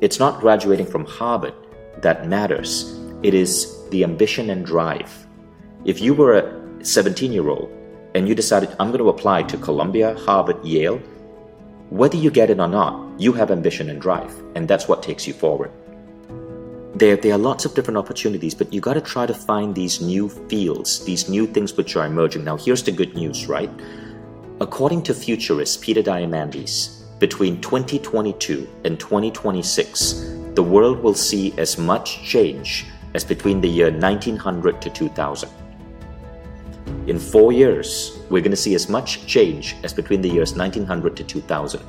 It's not graduating from Harvard that matters, it is the ambition and drive. If you were a 17 year old and you decided, I'm going to apply to Columbia, Harvard, Yale, whether you get it or not, you have ambition and drive, and that's what takes you forward. There, there are lots of different opportunities, but you got to try to find these new fields, these new things which are emerging. Now, here's the good news, right? According to futurist Peter Diamandis, between 2022 and 2026, the world will see as much change as between the year 1900 to 2000. In four years, we're going to see as much change as between the years 1900 to 2000.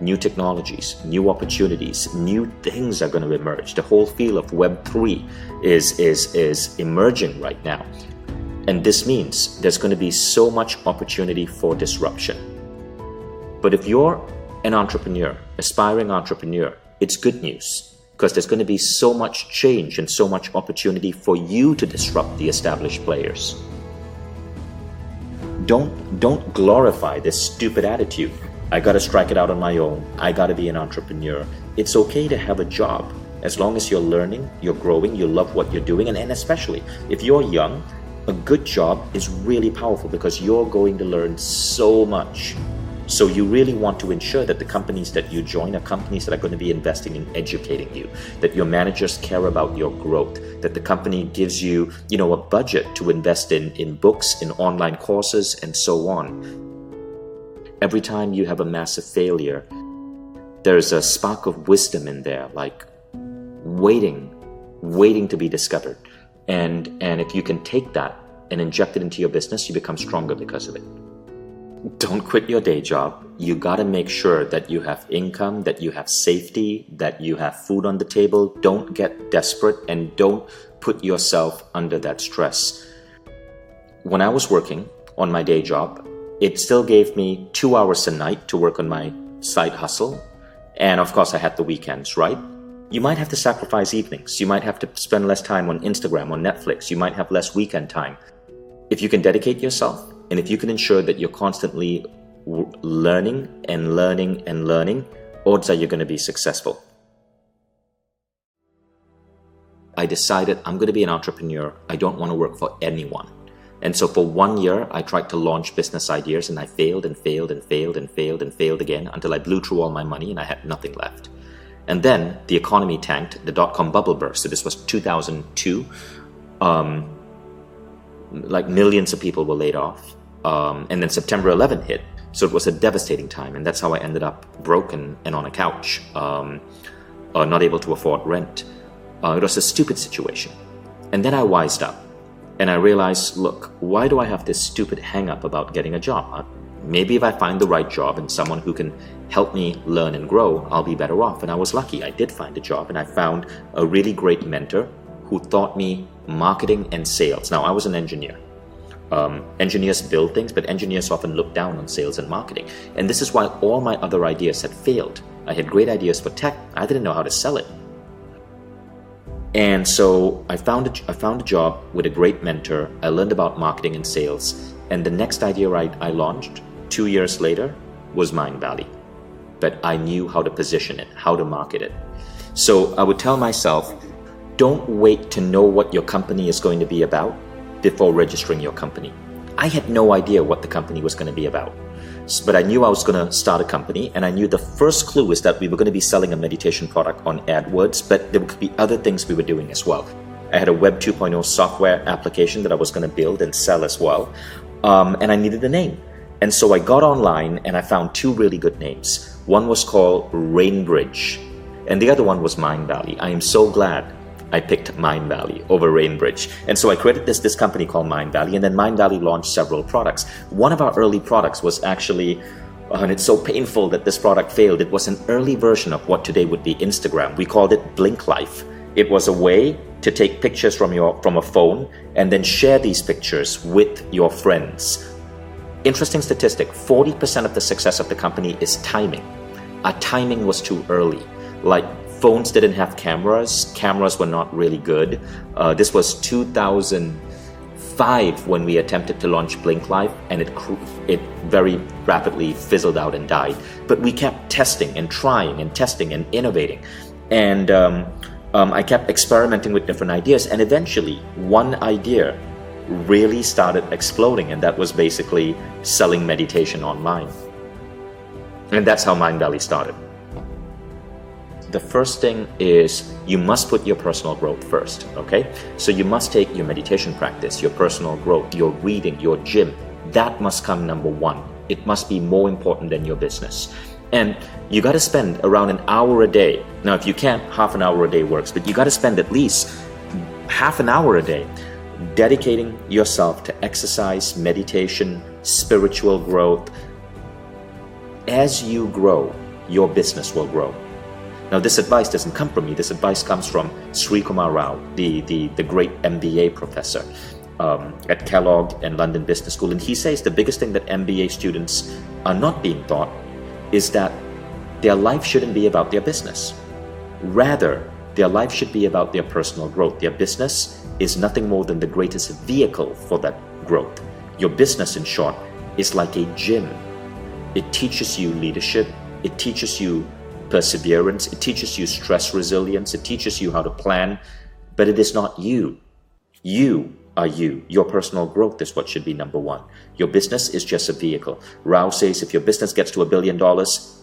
New technologies, new opportunities, new things are going to emerge. The whole field of Web3 is, is, is emerging right now. And this means there's going to be so much opportunity for disruption. But if you're an entrepreneur, aspiring entrepreneur, it's good news because there's going to be so much change and so much opportunity for you to disrupt the established players don't don't glorify this stupid attitude. I got to strike it out on my own. I got to be an entrepreneur. It's okay to have a job as long as you're learning, you're growing, you love what you're doing, and, and especially if you're young, a good job is really powerful because you're going to learn so much so you really want to ensure that the companies that you join are companies that are going to be investing in educating you, that your managers care about your growth, that the company gives you, you know, a budget to invest in in books, in online courses and so on. Every time you have a massive failure, there's a spark of wisdom in there like waiting, waiting to be discovered. And and if you can take that and inject it into your business, you become stronger because of it don't quit your day job. You got to make sure that you have income, that you have safety, that you have food on the table. Don't get desperate and don't put yourself under that stress. When I was working on my day job, it still gave me two hours a night to work on my side hustle. And of course, I had the weekends, right? You might have to sacrifice evenings. You might have to spend less time on Instagram or Netflix. You might have less weekend time. If you can dedicate yourself, and if you can ensure that you're constantly learning and learning and learning, odds are you're going to be successful. I decided I'm going to be an entrepreneur. I don't want to work for anyone. And so for one year, I tried to launch business ideas and I failed and failed and failed and failed and failed again until I blew through all my money and I had nothing left. And then the economy tanked, the dot com bubble burst. So this was 2002. Um, like millions of people were laid off. Um, and then September 11 hit. So it was a devastating time. And that's how I ended up broken and on a couch, um, uh, not able to afford rent. Uh, it was a stupid situation. And then I wised up and I realized look, why do I have this stupid hang up about getting a job? Uh, maybe if I find the right job and someone who can help me learn and grow, I'll be better off. And I was lucky. I did find a job and I found a really great mentor who taught me marketing and sales. Now, I was an engineer. Um, engineers build things, but engineers often look down on sales and marketing. And this is why all my other ideas had failed. I had great ideas for tech, I didn't know how to sell it. And so I found, a, I found a job with a great mentor. I learned about marketing and sales. And the next idea I, I launched two years later was Mindvalley. But I knew how to position it, how to market it. So I would tell myself, don't wait to know what your company is going to be about before registering your company. I had no idea what the company was going to be about. But I knew I was going to start a company, and I knew the first clue is that we were going to be selling a meditation product on AdWords, but there could be other things we were doing as well. I had a Web 2.0 software application that I was going to build and sell as well, um, and I needed a name. And so I got online and I found two really good names. One was called Rainbridge, and the other one was Mindvalley. I am so glad I picked Mindvalley over Rainbridge. And so I created this, this company called Mindvalley, and then Mindvalley launched several products. One of our early products was actually uh, and it's so painful that this product failed. It was an early version of what today would be Instagram. We called it Blink Life. It was a way to take pictures from your from a phone and then share these pictures with your friends. Interesting statistic, 40% of the success of the company is timing. Our timing was too early. Like phones didn't have cameras. Cameras were not really good. Uh, this was 2005 when we attempted to launch Blink Life, and it it very rapidly fizzled out and died. But we kept testing and trying and testing and innovating. And um, um, I kept experimenting with different ideas, and eventually, one idea really started exploding, and that was basically selling meditation online. And that's how Mindvalley started. The first thing is you must put your personal growth first, okay? So you must take your meditation practice, your personal growth, your reading, your gym. That must come number one. It must be more important than your business. And you got to spend around an hour a day. Now, if you can't, half an hour a day works, but you got to spend at least half an hour a day dedicating yourself to exercise, meditation, spiritual growth. As you grow, your business will grow. Now, this advice doesn't come from me. This advice comes from Srikumar Rao, the, the, the great MBA professor um, at Kellogg and London Business School. And he says the biggest thing that MBA students are not being taught is that their life shouldn't be about their business. Rather, their life should be about their personal growth. Their business is nothing more than the greatest vehicle for that growth. Your business, in short, is like a gym. It teaches you leadership, it teaches you perseverance, it teaches you stress resilience, it teaches you how to plan, but it is not you. You are you. Your personal growth is what should be number one. Your business is just a vehicle. Rao says if your business gets to a billion dollars,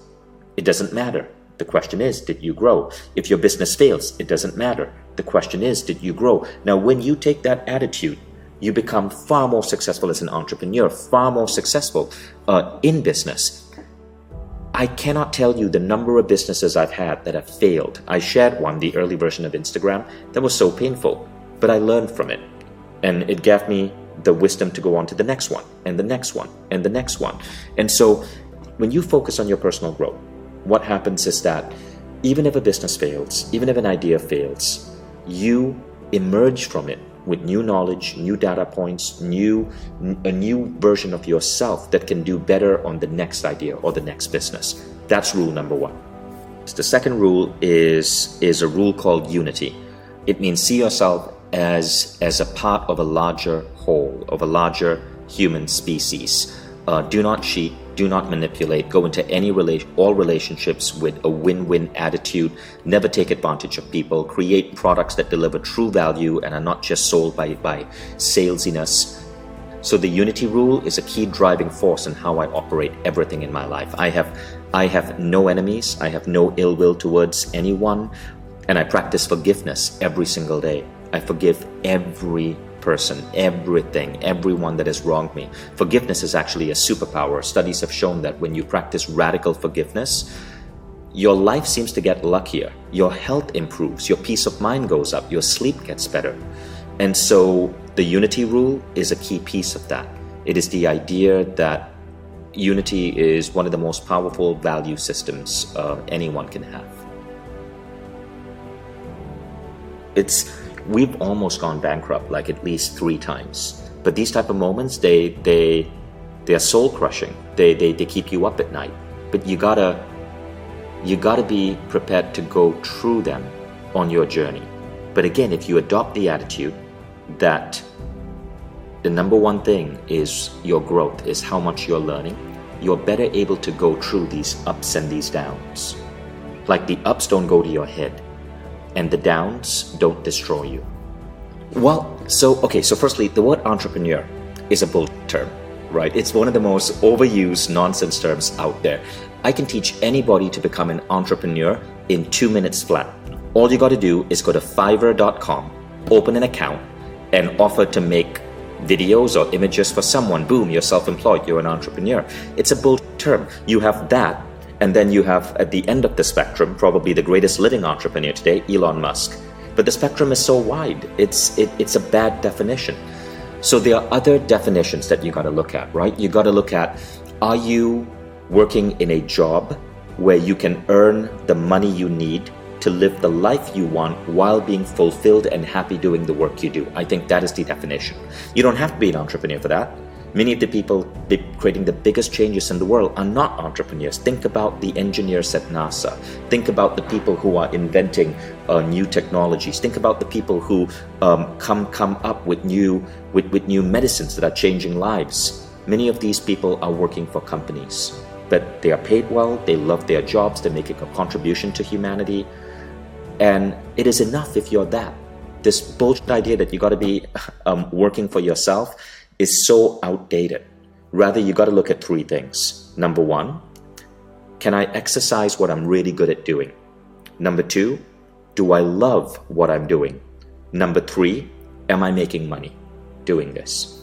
it doesn't matter. The question is, did you grow? If your business fails, it doesn't matter. The question is, did you grow? Now, when you take that attitude, you become far more successful as an entrepreneur, far more successful uh, in business. I cannot tell you the number of businesses I've had that have failed. I shared one, the early version of Instagram, that was so painful, but I learned from it. And it gave me the wisdom to go on to the next one, and the next one, and the next one. And so when you focus on your personal growth, what happens is that even if a business fails, even if an idea fails, you emerge from it with new knowledge, new data points, new a new version of yourself that can do better on the next idea or the next business. That's rule number 1. The second rule is is a rule called unity. It means see yourself as as a part of a larger whole, of a larger human species. Uh, do not cheat. Do not manipulate. Go into any all relationships with a win-win attitude. Never take advantage of people. Create products that deliver true value and are not just sold by by salesiness. So the unity rule is a key driving force in how I operate everything in my life. I have I have no enemies. I have no ill will towards anyone, and I practice forgiveness every single day. I forgive every person, everything, everyone that has wronged me. Forgiveness is actually a superpower. Studies have shown that when you practice radical forgiveness, your life seems to get luckier. Your health improves, your peace of mind goes up, your sleep gets better. And so the unity rule is a key piece of that. It is the idea that unity is one of the most powerful value systems uh, anyone can have. It's we've almost gone bankrupt like at least three times. But these type of moments, they they they are soul crushing. They, they they keep you up at night. But you gotta you gotta be prepared to go through them on your journey. But again, if you adopt the attitude that the number one thing is your growth, is how much you're learning, you're better able to go through these ups and these downs. Like the ups don't go to your head, and the downs don't destroy you? Well, so, okay, so firstly, the word entrepreneur is a bull term, right? It's one of the most overused nonsense terms out there. I can teach anybody to become an entrepreneur in two minutes flat. All you got to do is go to fiverr.com, open an account, and offer to make videos or images for someone. Boom, you're self employed, you're an entrepreneur. It's a bull term. You have that and then you have at the end of the spectrum, probably the greatest living entrepreneur today, Elon Musk. But the spectrum is so wide, it's, it, it's a bad definition. So there are other definitions that you got to look at, right? You got to look at are you working in a job where you can earn the money you need to live the life you want while being fulfilled and happy doing the work you do? I think that is the definition. You don't have to be an entrepreneur for that. Many of the people creating the biggest changes in the world are not entrepreneurs. Think about the engineers at NASA. Think about the people who are inventing uh, new technologies. Think about the people who um, come come up with new with, with new medicines that are changing lives. Many of these people are working for companies, but they are paid well. They love their jobs. They're making a contribution to humanity. And it is enough if you're that. This bullshit idea that you got to be um, working for yourself is so outdated. Rather, you got to look at three things. Number one, can I exercise what I'm really good at doing? Number two, do I love what I'm doing? Number three, am I making money doing this?